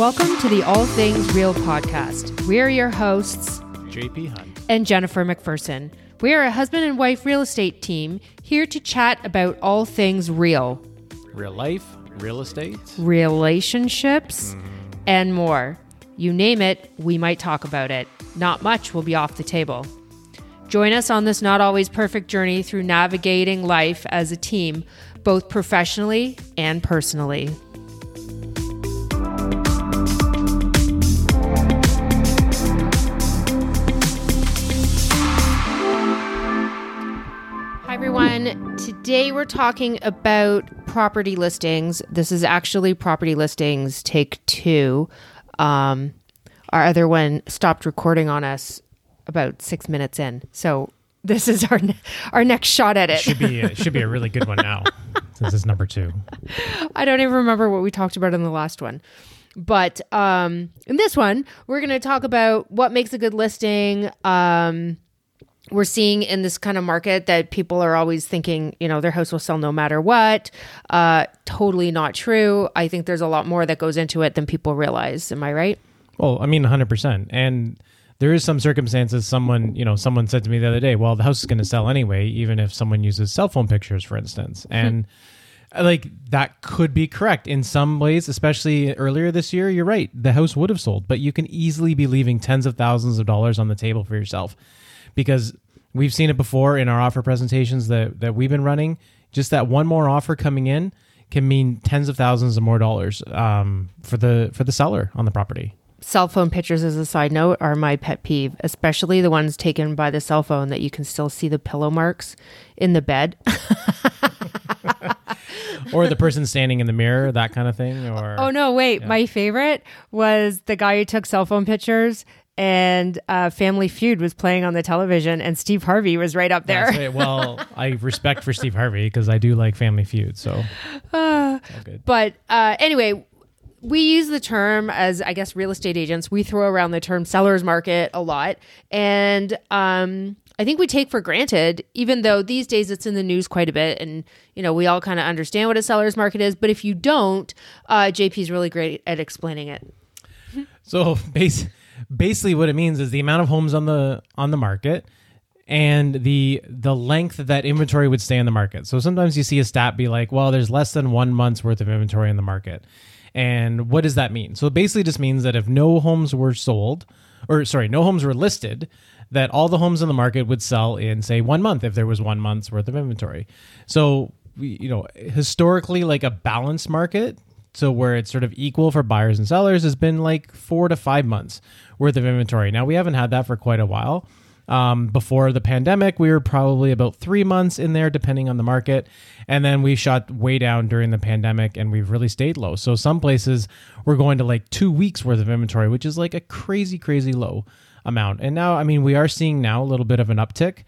Welcome to the All Things Real podcast. We are your hosts JP Hunt. and Jennifer McPherson. We are a husband and wife real estate team here to chat about all things real, Real life, real estate. relationships, mm-hmm. and more. You name it, we might talk about it. Not much will be off the table. Join us on this not always perfect journey through navigating life as a team, both professionally and personally. Today we're talking about property listings. This is actually property listings take two. Um, our other one stopped recording on us about six minutes in. So this is our ne- our next shot at it. should be a, should be a really good one now since it's number two. I don't even remember what we talked about in the last one. But um, in this one, we're going to talk about what makes a good listing. Um, we're seeing in this kind of market that people are always thinking, you know, their house will sell no matter what. Uh, totally not true. I think there's a lot more that goes into it than people realize. Am I right? Well, I mean, hundred percent. And there is some circumstances. Someone, you know, someone said to me the other day, "Well, the house is going to sell anyway, even if someone uses cell phone pictures, for instance." And uh, like that could be correct in some ways, especially earlier this year. You're right; the house would have sold, but you can easily be leaving tens of thousands of dollars on the table for yourself because we've seen it before in our offer presentations that that we've been running. Just that one more offer coming in can mean tens of thousands of more dollars um, for the for the seller on the property. Cell phone pictures, as a side note, are my pet peeve, especially the ones taken by the cell phone that you can still see the pillow marks in the bed. or the person standing in the mirror, that kind of thing. Or Oh no, wait. My favorite was the guy who took cell phone pictures and uh, Family Feud was playing on the television and Steve Harvey was right up there. Right. Well, I respect for Steve Harvey because I do like Family Feud. So good. But uh, anyway, we use the term as I guess real estate agents. We throw around the term seller's market a lot, and um, I think we take for granted, even though these days it's in the news quite a bit, and you know we all kind of understand what a seller's market is. But if you don't, uh, JP's really great at explaining it. So base, basically, what it means is the amount of homes on the on the market and the the length that inventory would stay in the market. So sometimes you see a stat be like, well, there's less than one month's worth of inventory in the market. And what does that mean? So it basically just means that if no homes were sold, or sorry, no homes were listed, that all the homes in the market would sell in say one month if there was one month's worth of inventory. So you know, historically, like a balanced market, so where it's sort of equal for buyers and sellers, has been like four to five months worth of inventory. Now we haven't had that for quite a while. Um, before the pandemic, we were probably about three months in there, depending on the market. And then we shot way down during the pandemic and we've really stayed low. So some places we're going to like two weeks worth of inventory, which is like a crazy, crazy low amount. And now, I mean, we are seeing now a little bit of an uptick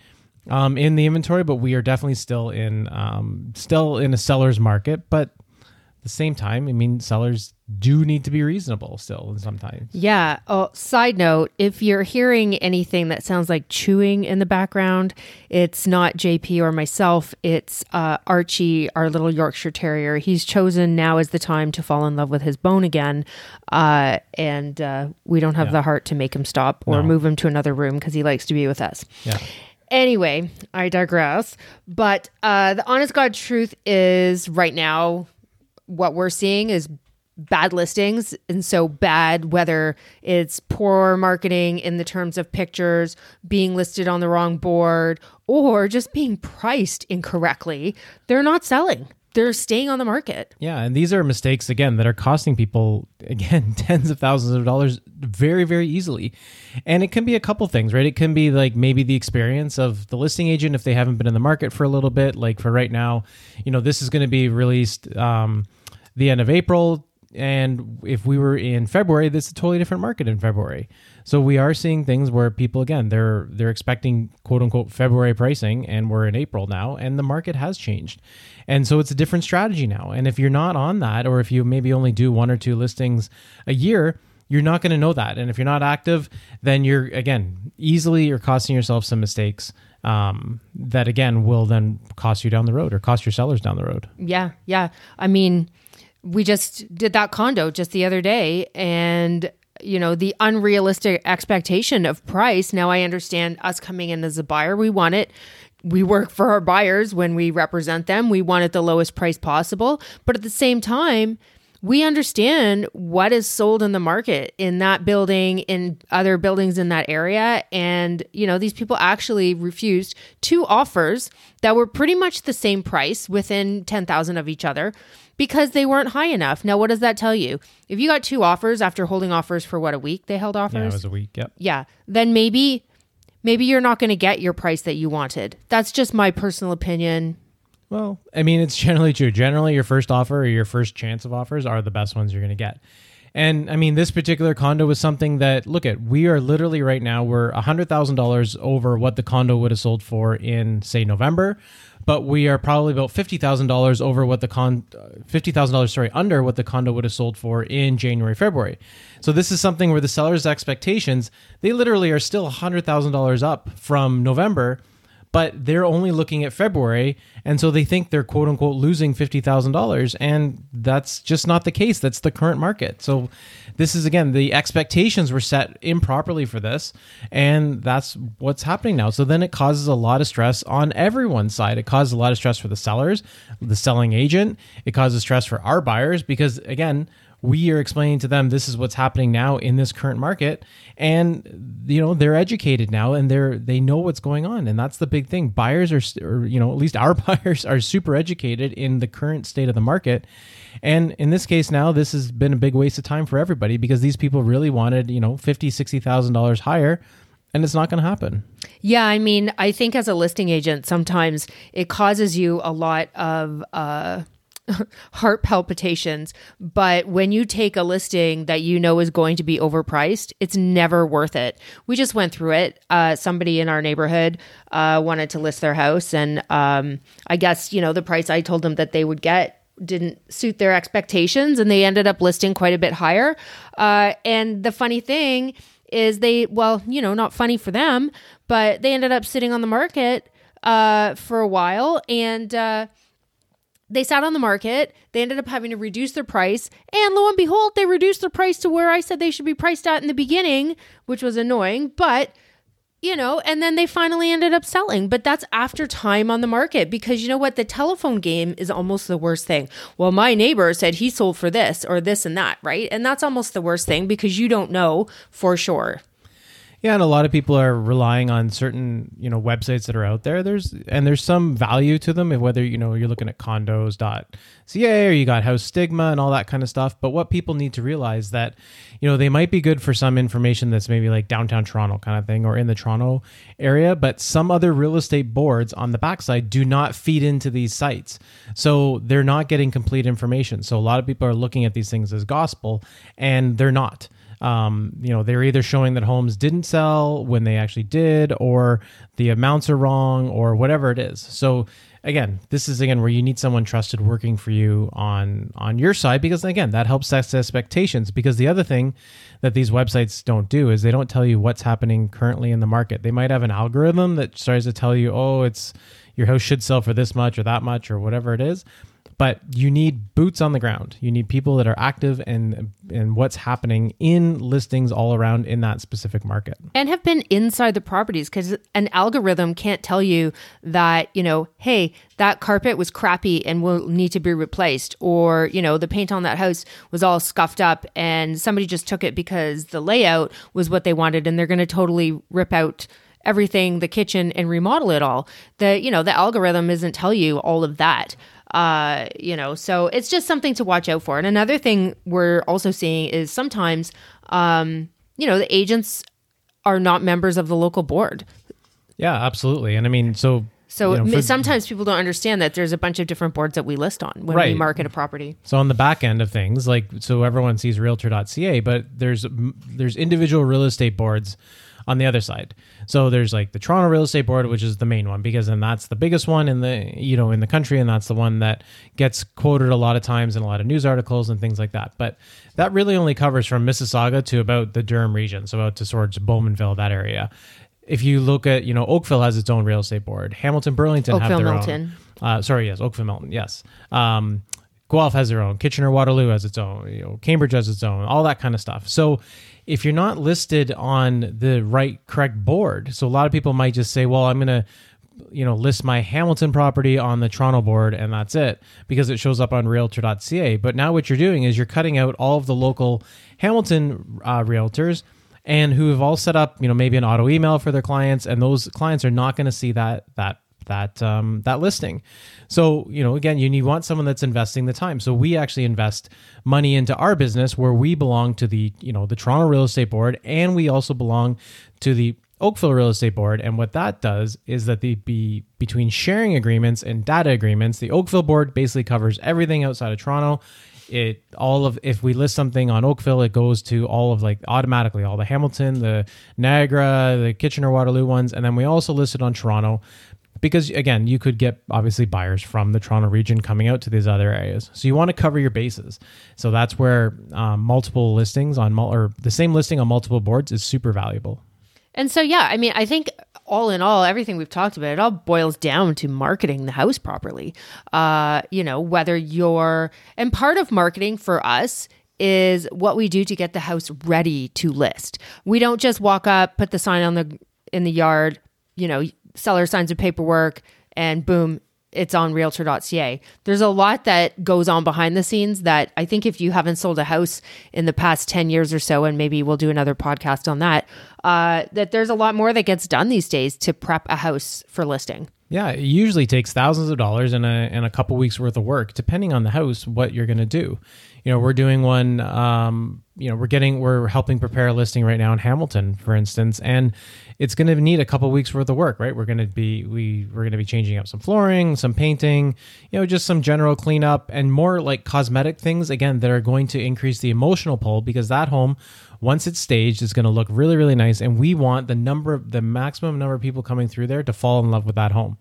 um, in the inventory, but we are definitely still in um, still in a seller's market. But at the same time, I mean, sellers do need to be reasonable still and sometimes. Yeah. Oh, side note, if you're hearing anything that sounds like chewing in the background, it's not JP or myself. It's uh, Archie, our little Yorkshire Terrier. He's chosen now is the time to fall in love with his bone again. Uh, and uh, we don't have the heart to make him stop or No. move him to another room because he likes to be with us. Yeah. Anyway, I digress. But uh, the honest God truth is right now, what we're seeing is bad listings. And so, bad whether it's poor marketing in the terms of pictures, being listed on the wrong board, or just being priced incorrectly, they're not selling. They're staying on the market. Yeah, and these are mistakes again that are costing people again tens of thousands of dollars very very easily. And it can be a couple things, right? It can be like maybe the experience of the listing agent if they haven't been in the market for a little bit. Like for right now, you know, this is going to be released um, the end of April and if we were in February, this is a totally different market in February. So we are seeing things where people again they're they're expecting quote unquote February pricing, and we're in April now, and the market has changed, and so it's a different strategy now. And if you're not on that, or if you maybe only do one or two listings a year, you're not going to know that. And if you're not active, then you're again easily you're costing yourself some mistakes um, that again will then cost you down the road or cost your sellers down the road. Yeah, yeah. I mean, we just did that condo just the other day and you know the unrealistic expectation of price. Now i understand us coming in as a buyer we want it. We work for our buyers when we represent them. We want it the lowest price possible. But at the same time we understand what is sold in the market in that building in other buildings in that area and you know these people actually refused two offers that were pretty much the same price within 10,000 of each other because they weren't high enough. Now what does that tell you? If you got two offers after holding offers for what a week they held offers? Yeah, it was a week. Yep. yeah, then maybe maybe you're not going to get your price that you wanted. That's just my personal opinion. Well, I mean, it's generally true. Generally, your first offer or your first chance of offers are the best ones you're going to get. And I mean, this particular condo was something that, look at, we are literally right now, we're $100,000 over what the condo would have sold for in, say, November. But we are probably about $50,000 over what the con, uh, $50,000, sorry, under what the condo would have sold for in January, February. So this is something where the seller's expectations, they literally are still $100,000 up from November but they're only looking at February, and so they think they're quote unquote losing fifty thousand dollars, and that's just not the case. That's the current market. So this is again the expectations were set improperly for this, and that's what's happening now. So then it causes a lot of stress on everyone's side. It causes a lot of stress for the sellers, the selling agent. It causes stress for our buyers because again we are explaining to them this is what's happening now in this current market. And you know they're educated now and they're they know what's going on. And that's the big thing. Buyers are or, you know at least our buyers are super educated in the current state of the market. And in this case now this has been a big waste of time for everybody because these people really wanted you know 50 60000 dollars higher and it's not going to happen. Yeah, I mean, I think as a listing agent, sometimes it causes you a lot of uh, heart palpitations. But when you take a listing that you know is going to be overpriced, it's never worth it. We just went through it. Uh, somebody in our neighborhood uh, wanted to list their house, and um, I guess you know the price I told them that they would get didn't suit their expectations, and they ended up listing quite a bit higher. Uh, and the funny thing is, they well, you know, not funny for them, but they ended up sitting on the market uh, for a while, and uh, they sat on the market. They ended up having to reduce their price. And lo and behold, they reduced their price to where I said they should be priced at in the beginning, which was annoying. But, you know, and then they finally ended up selling. But that's after time on the market because you know what? The telephone game is almost the worst thing. Well, my neighbor said he sold for this or this and that, right? And that's almost the worst thing because you don't know for sure. Yeah, and a lot of people are relying on certain, you know, websites that are out there. There's and there's some value to them, whether you know you're looking at condos.ca or you got HouseSigma and all that kind of stuff. But what people need to realize that, you know, they might be good for some information that's maybe like downtown Toronto kind of thing or in the Toronto area, but some other real estate boards on the backside do not feed into these sites. So they're not getting complete information. So a lot of people are looking at these things as gospel and they're not um, you know, they're either showing that homes didn't sell when they actually did, or the amounts are wrong, or whatever it is. So again, this is again where you need someone trusted working for you on on your side because again, that helps set expectations. Because the other thing that these websites don't do is they don't tell you what's happening currently in the market. They might have an algorithm that starts to tell you, oh, it's your house should sell for this much or that much or whatever it is but you need boots on the ground. You need people that are active and and what's happening in listings all around in that specific market. And have been inside the properties cuz an algorithm can't tell you that, you know, hey, that carpet was crappy and will need to be replaced or, you know, the paint on that house was all scuffed up and somebody just took it because the layout was what they wanted and they're going to totally rip out everything the kitchen and remodel it all the you know the algorithm isn't tell you all of that uh, you know, so it's just something to watch out for. And another thing we're also seeing is sometimes, um, you know, the agents are not members of the local board. Yeah, absolutely. And I mean, so so you know, for, sometimes people don't understand that there's a bunch of different boards that we list on when Right. we market a property. So on the back end of things, like so everyone sees realtor.ca, but there's there's individual real estate boards on the other side. So there's like the Toronto Real Estate Board, which is the main one because then that's the biggest one in the you know in the country, and that's the one that gets quoted a lot of times in a lot of news articles and things like that. But that really only covers from Mississauga to about the Durham region, so about to towards Bowmanville, that area. If you look at, you know, Oakville has its own real estate board. Hamilton, Burlington have Oakville, their Milton. own. Uh, sorry, yes, Oakville, Milton, yes. Um, Guelph has their own, Kitchener Waterloo has its own, you know, Cambridge has its own, all that kind of stuff. So if you're not listed on the right correct board, so a lot of people might just say, well, I'm going to you know list my Hamilton property on the Toronto board and that's it because it shows up on realtor.ca but now what you're doing is you're cutting out all of the local Hamilton uh, realtors and who have all set up you know maybe an auto email for their clients and those clients are not going to see that that that um, that listing. So you know, again, you need want someone that's investing the time. So we actually invest money into our business where we belong to the you know the Toronto Real Estate Board, and we also belong to the Oakville Real Estate Board. And what that does is that the be between sharing agreements and data agreements, the Oakville Board basically covers everything outside of Toronto. It all of if we list something on Oakville, it goes to all of like automatically all the Hamilton, the Niagara, the Kitchener Waterloo ones, and then we also listed on Toronto because again you could get obviously buyers from the toronto region coming out to these other areas so you want to cover your bases so that's where um, multiple listings on mul- or the same listing on multiple boards is super valuable And so, yeah, I mean, I think all in all, everything we've talked about, it all boils down to marketing the house properly. Uh, you know, whether you're, and part of marketing for us is what we do to get the house ready to list. We don't just walk up, put the sign on the in the yard, you know, seller signs of paperwork, and boom, it's on realtor.ca. There's a lot that goes on behind the scenes that I think if you haven't sold a house in the past 10 years or so, and maybe we'll do another podcast on that, uh, that there's a lot more that gets done these days to prep a house for listing. Yeah, it usually takes thousands of dollars and a and a couple weeks worth of work, depending on the house, what you're going to do. You know, we're doing one. Um, you know, we're getting we're helping prepare a listing right now in Hamilton, for instance, and it's going to need a couple weeks worth of work. Right, we're going to be we we're going to be changing up some flooring, some painting, you know, just some general cleanup and more like cosmetic things again that are going to increase the emotional pull because that home once it's staged it's going to look really really nice and we want the number of the maximum number of people coming through there to fall in love with that home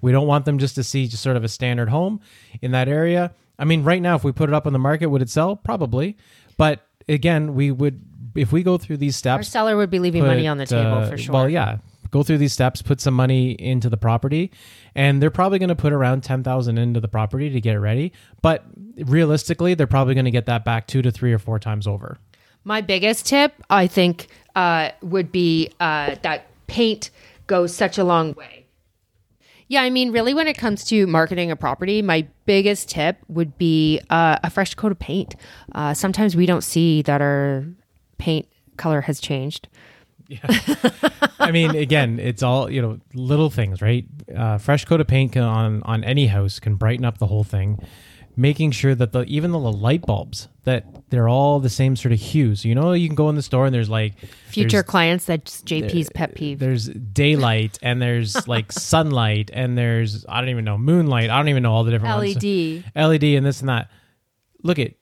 we don't want them just to see just sort of a standard home in that area i mean right now if we put it up on the market would it sell probably but again we would if we go through these steps, Our seller would be leaving money on the table uh, for sure. Well, yeah, go through these steps, put some money into the property, and they're probably going to put around ten thousand into the property to get it ready. But realistically, they're probably going to get that back two to three or four times over. My biggest tip, I think, uh, would be uh, that paint goes such a long way. Yeah, I mean, really, when it comes to marketing a property, my biggest tip would be uh, a fresh coat of paint. Uh, sometimes we don't see that our paint color has changed. Yeah. I mean, again, it's all you know, little things, right? Uh, fresh coat of paint on on any house can brighten up the whole thing. Making sure that the even the light bulbs that they're all the same sort of hue. So you know, you can go in the store and there's like Future there's- clients, that's JP's pet peeve. there's daylight and there's like sunlight and there's I don't even know moonlight. I don't even know all the different ones. LED. LED and this and that. Look at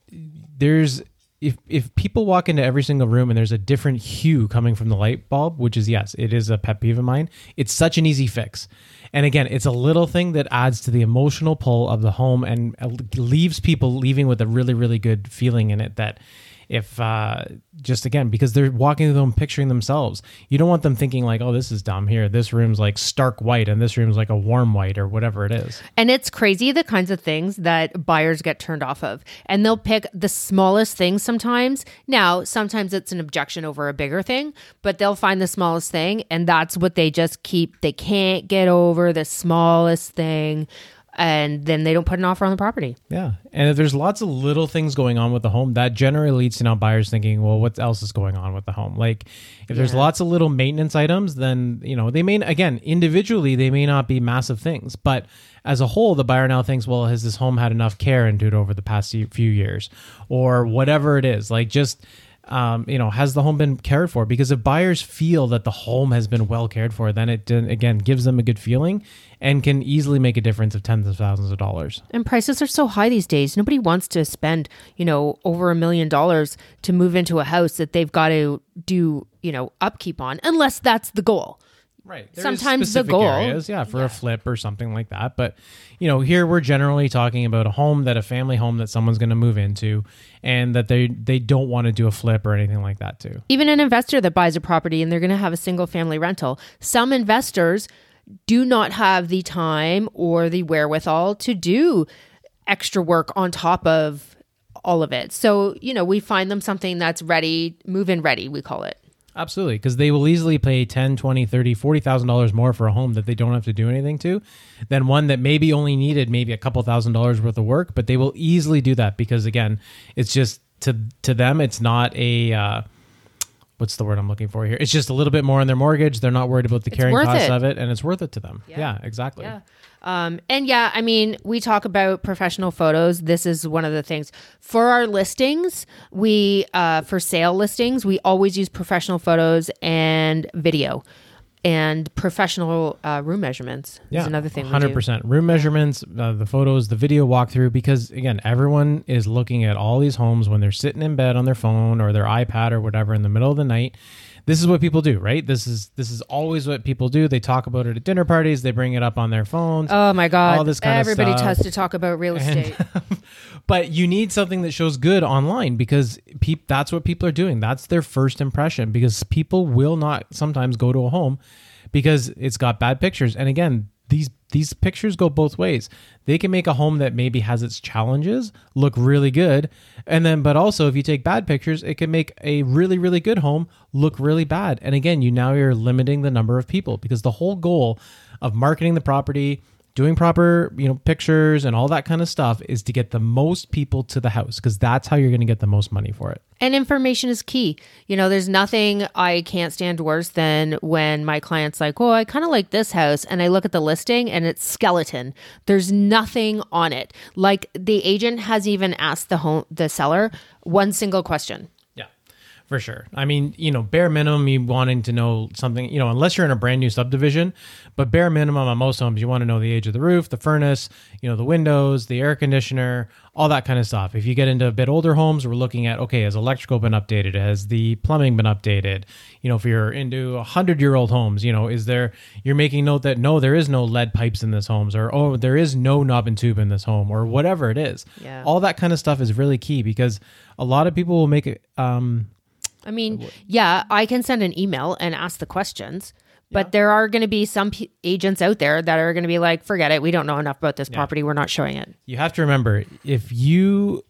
there's if if people walk into every single room and there's a different hue coming from the light bulb, which is yes, it is a pet peeve of mine. It's such an easy fix. And again, it's a little thing that adds to the emotional pull of the home and leaves people leaving with a really really good feeling in it that if uh, just again because they're walking through the home picturing themselves you don't want them thinking like oh this is dumb here this room's like stark white and this room's like a warm white or whatever it is And it's crazy the kinds of things that buyers get turned off of. And they'll pick the smallest thing sometimes. Now, sometimes it's an objection over a bigger thing, but they'll find the smallest thing and that's what they just keep. They can't get over the smallest thing. And then they don't put an offer on the property. Yeah. And if there's lots of little things going on with the home, that generally leads to now buyers thinking, well, what else is going on with the home? Like if there's lots of little maintenance items, then, you know, they may, again, individually, they may not be massive things. But as a whole, the buyer now thinks, well, has this home had enough care into it over the past few years? Or whatever it is. Like just, um, you know, has the home been cared for? Because if buyers feel that the home has been well cared for, then it again gives them a good feeling and can easily make a difference of tens of thousands of dollars. And prices are so high these days. Nobody wants to spend, you know, over a million dollars to move into a house that they've got to do, you know, upkeep on, unless that's the goal. Right. Sometimes the goal- areas, yeah, for a flip or something like that. But you know, here we're generally talking about a home that a family home that someone's going to move into, and that they they don't want to do a flip or anything like that too. even an investor that buys a property and they're going to have a single family rental some investors do not have the time or the wherewithal to do extra work on top of all of it. So, you know, we find them something that's ready, move in ready, we call it. Absolutely, because they will easily pay 10, 20, 30, 40,000 dollars more for a home that they don't have to do anything to than one that maybe only needed maybe a couple thousand dollars worth of work, but they will easily do that because again, it's just to to them it's not a uh, what's the word I'm looking for here? It's just a little bit more on their mortgage. They're not worried about the carrying worth costs it. of it and it's worth it to them. Yeah, exactly. Yeah. Um, and yeah, I mean, we talk about professional photos. This is one of the things for our listings. We, uh, for sale listings, we always use professional photos and video and professional uh, room measurements Yeah, is another thing. Hundred percent room measurements, uh, the photos, the video walkthrough. Because again, everyone is looking at all these homes when they're sitting in bed on their phone or their iPad or whatever in the middle of the night. This is what people do, right? This is this is always what people do. They talk about it at dinner parties. They bring it up on their phones. Oh my God. All this kind of Everybody has to talk about real estate. but you need something that shows good online because peop- that's what people are doing. That's their first impression because people will not sometimes go to a home because it's got bad pictures. And again, these these pictures go both ways. They can make a home that maybe has its challenges look really good, and then but also if you take bad pictures, it can make a really really good home look really bad. And again, you now you're limiting the number of people because the whole goal of marketing the property doing proper you know pictures and all that kind of stuff is to get the most people to the house because that's how you're going to get the most money for it And information is key. You know, there's nothing I can't stand worse than when my client's like, "Oh, I kind of like this house," and I look at the listing and it's skeleton. There's nothing on it. Like the agent has even asked the home the seller one single question. For sure. I mean you know bare minimum you wanting to know something you know unless you're in a brand new subdivision but bare minimum on most homes you want to know the age of the roof the furnace you know the windows the air conditioner all that kind of stuff. If you get into a bit older homes we're looking at okay has electrical been updated? Has the plumbing been updated? You know if you're into a hundred year old homes you know is there you're making note that no there is no lead pipes in this homes or oh there is no knob and tube in this home or whatever it is. Yeah. all that kind of stuff is really key because a lot of people will make it um I mean, yeah, I can send an email and ask the questions, but there are going to be some p- agents out there that are going to be like, "Forget it, we don't know enough about this property. We're not showing it." you have to remember if you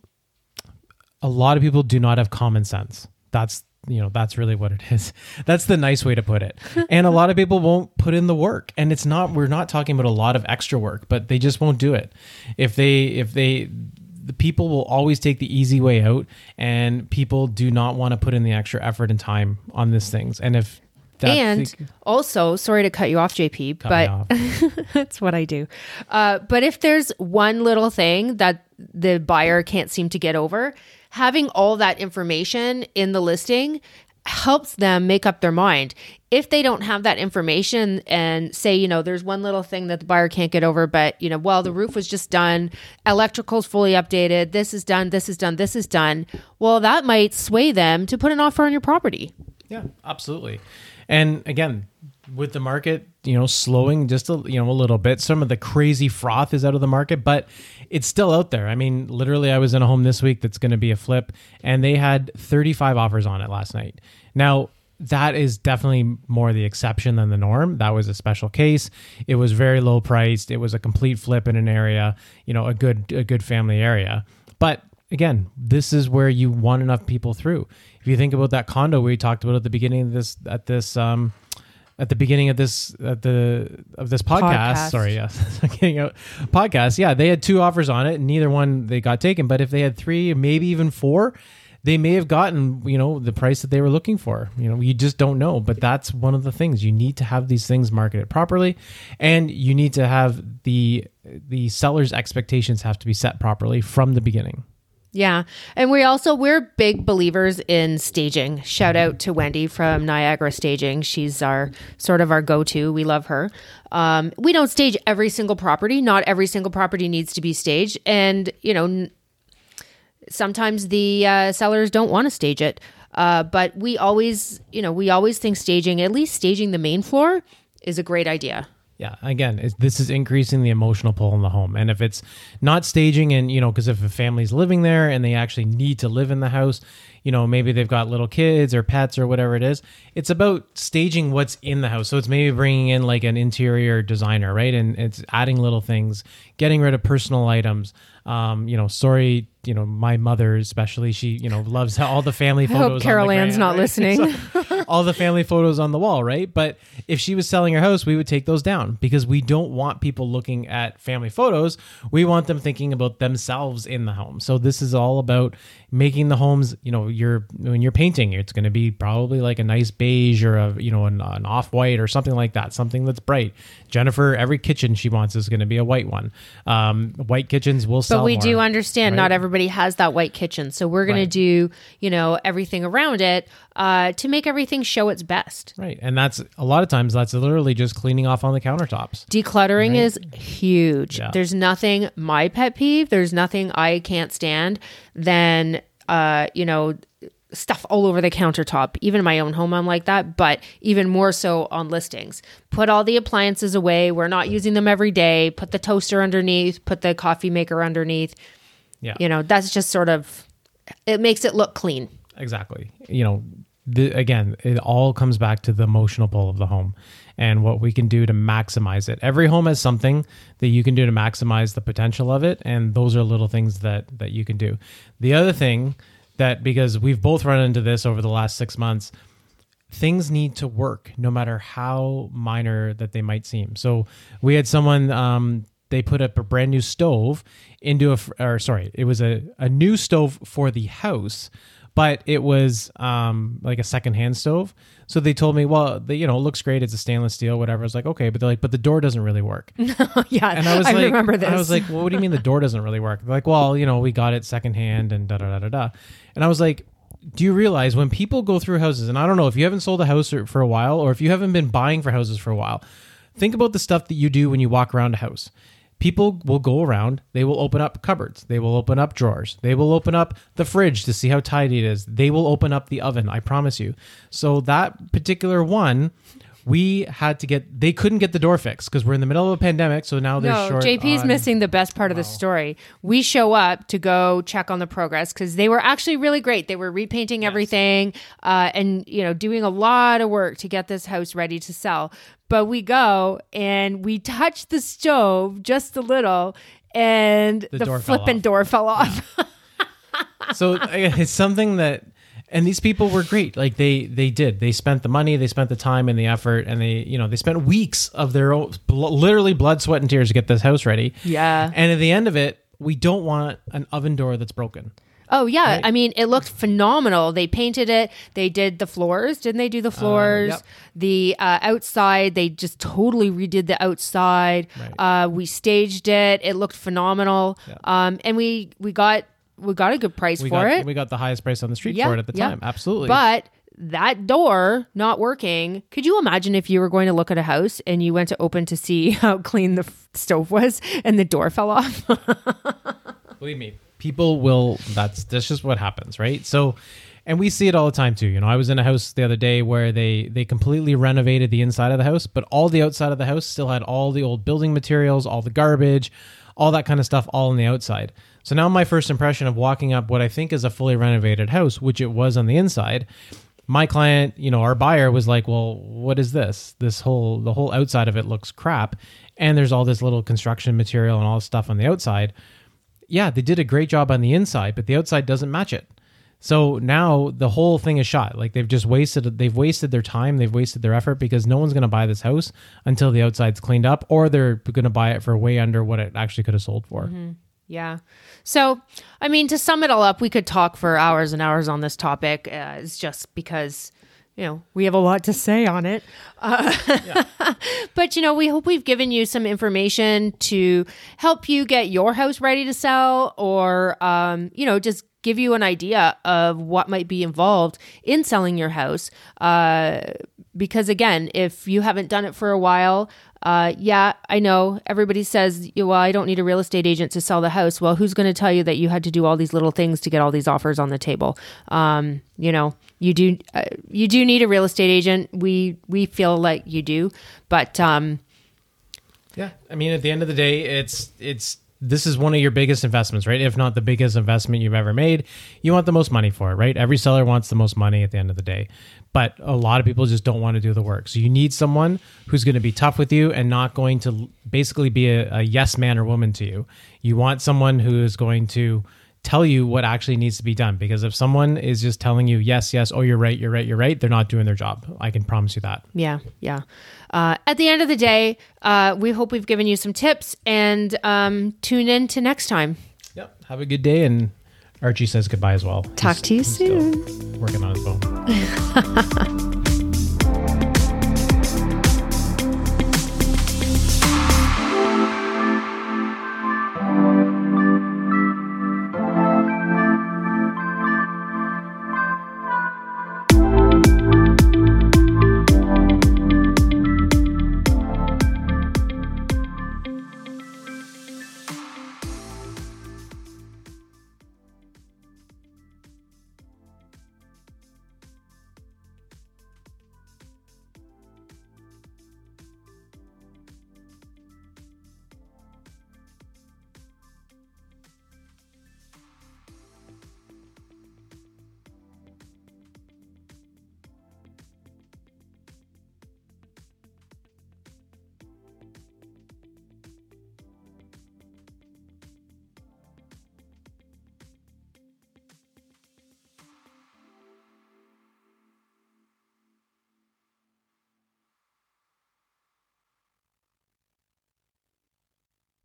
a lot of people do not have common sense. That's you know that's really what it is. That's the nice way to put it. And a lot of people won't put in the work and it's not we're not talking about a lot of extra work but they just won't do it. If they if they the people will always take the easy way out and people do not want to put in the extra effort and time on these things and if that's and the- also, sorry to cut you off, JP, me off. but that's what I do. Uh, but if there's one little thing that the buyer can't seem to get over, having all that information in the listing helps them make up their mind. If they don't have that information and say, you know, there's one little thing that the buyer can't get over, but, you know, well, the roof was just done, electrical's fully updated, this is done, this is done, this is done, well, that might sway them to put an offer on your property. Yeah, absolutely. And again, with the market, you know, slowing just a you know a little bit, some of the crazy froth is out of the market, but it's still out there. I mean, literally, I was in a home this week that's going to be a flip, and they had 35 offers on it last night. Now. That is definitely more the exception than the norm. That was a special case. It was very low priced. It was a complete flip in an area, you know, a good a good family area. But again, this is where you want enough people through. If you think about that condo we talked about at the beginning of this at this um at the beginning of this at the of this podcast, Podcast. sorry yes. Getting out uh, podcast. Yeah they had two offers on it. And neither one they got taken but if they had three maybe even four they may have gotten you know the price that they were looking for. You know you just don't know but that's one of the things. You need to have these things marketed properly and you need to have the the seller's expectations have to be set properly from the beginning Yeah. And we also we're big believers in staging. Shout out to Wendy from Niagara Staging. She's our sort of our go-to. We love her. Um, we don't stage every single property. Not every single property needs to be staged. And, you know, n- sometimes the uh, sellers don't want to stage it. Uh, but we always, you know, we always think staging, at least staging the main floor, is a great idea. Yeah, again, this is increasing the emotional pull in the home. And if it's not staging and, you know, because if a family's living there and they actually need to live in the house, you know, maybe they've got little kids or pets or whatever it is, it's about staging what's in the house. So it's maybe bringing in like an interior designer, right? And it's adding little things, getting rid of personal items. Um, you know, sorry, you know, my mother especially, she, you know, loves all the family I photos. hope on the Carol Ann's not right? listening. So, all the family photos on the wall, right? But if she was selling her house, we would take those down because we don't want people looking at family photos. We want them thinking about themselves in the home. So this is all about making the homes, you know, you're when you're painting, it's going to be probably like a nice beige or a, you know, an, an off-white or something like that, something that's bright. Jennifer, every kitchen she wants is going to be a white one. Um, white kitchens will sell But we more, do understand not everybody has that white kitchen. So we're going Right. to do, you know, everything around it uh, to make everything show its best. Right. And that's a lot of times that's literally just cleaning off on the countertops. Decluttering is huge. Yeah. There's nothing my pet peeve, there's nothing I can't stand than uh, you know, stuff all over the countertop. Even in my own home I'm like that, but even more so on listings. Put all the appliances away. We're not using them every day. Put the toaster underneath, put the coffee maker underneath. Yeah. You know, that's just sort of it makes it look clean. exactly you know the, again it all comes back to the emotional pull of the home and what we can do to maximize it every home has something that you can do to maximize the potential of it and those are little things that that you can do the other thing that because we've both run into this over the last six months things need to work no matter how minor that they might seem. So we had someone um, they put up a brand new stove into a or sorry, it was a, a new stove for the house, but it was um, like a secondhand stove. So they told me, well, the, you know, it looks great. It's a stainless steel, whatever. I was like, okay, but they're like, but the door doesn't really work. yeah, And I was like, remember this. I was like, well, what do you mean the door doesn't really work? They're like, well, you know, we got it secondhand and da da da da da. And I was like, do you realize when people go through houses, and I don't know if you haven't sold a house or- for a while, or if you haven't been buying for houses for a while, think about the stuff that you do when you walk around a house. People will go around, they will open up cupboards, they will open up drawers, they will open up the fridge to see how tidy it is, they will open up the oven, I promise you. So that particular one, we had to get, they couldn't get the door fixed because we're in the middle of a pandemic. So now they're no, short. JP's on- missing the best part of the story. We show up to go check on the progress because they were actually really great. They were repainting everything uh, and you know doing a lot of work to get this house ready to sell. But we go and we touch the stove just a little, and the, door fell flipping door fell off. so uh, it's something that and these people were great like they they did they spent the money they spent the time and the effort and they you know they spent weeks of their own literally blood sweat and tears to get this house ready Yeah. and at the end of it we don't want an oven door that's broken Oh yeah, Right. I mean it looked phenomenal. They painted it. They did the floors, didn't they? Do the floors? yep. The uh, outside, they just totally redid the outside. Right. Uh, we staged it. It looked phenomenal. Yeah. Um, and we we got we got a good price we for got it. we got the highest price on the street Yeah, for it at the yeah. time absolutely But that door not working. Could you imagine if you were going to look at a house and you went to open to see how clean the f- stove was and the door fell off? Believe me, people will. That's that's just what happens, right? So, and we see it all the time too. You know, I was in a house the other day where they they completely renovated the inside of the house, but all the outside of the house still had all the old building materials, all the garbage, all that kind of stuff, all on the outside. So now my first impression of walking up what I think is a fully renovated house, which it was on the inside. My client, you know, our buyer was like, "Well, what is this? This whole the whole outside of it looks crap, and there's all this little construction material and all this stuff on the outside." yeah, they did a great job on the inside, but the outside doesn't match it. So now the whole thing is shot. Like they've just wasted they've wasted their time, they've wasted their effort because no one's going to buy this house until the outside's cleaned up or they're going to buy it for way under what it actually could have sold for. Mm-hmm. Yeah. So, I mean, to sum it all up, we could talk for hours and hours on this topic. Uh, it's just because, you know, we have a lot to say on it. Uh, but, you know, we hope we've given you some information to help you get your house ready to sell or, um, you know, just give you an idea of what might be involved in selling your house. Uh, because again, if you haven't done it for a while, uh, yeah, I know everybody says, well, I don't need a real estate agent to sell the house. Well, who's going to tell you that you had to do all these little things to get all these offers on the table? Um, you know, you do, uh, you do need a real estate agent. We, we feel like you do, but, um, Yeah, I mean, at the end of the day, it's it's this is one of your biggest investments, right? If not the biggest investment you've ever made, you want the most money for it, right? Every seller wants the most money at the end of the day, but a lot of people just don't want to do the work. So you need someone who's going to be tough with you and not going to basically be a, a yes man or woman to you. You want someone who is going to tell you what actually needs to be done because if someone is just telling you yes yes oh you're right you're right you're right they're not doing their job i can promise you that Yeah, yeah. Uh, at the end of the day, uh, we hope we've given you some tips and um, tune in to next time. yep have a good day and archie says goodbye as well Talk to you He's soon. working on his phone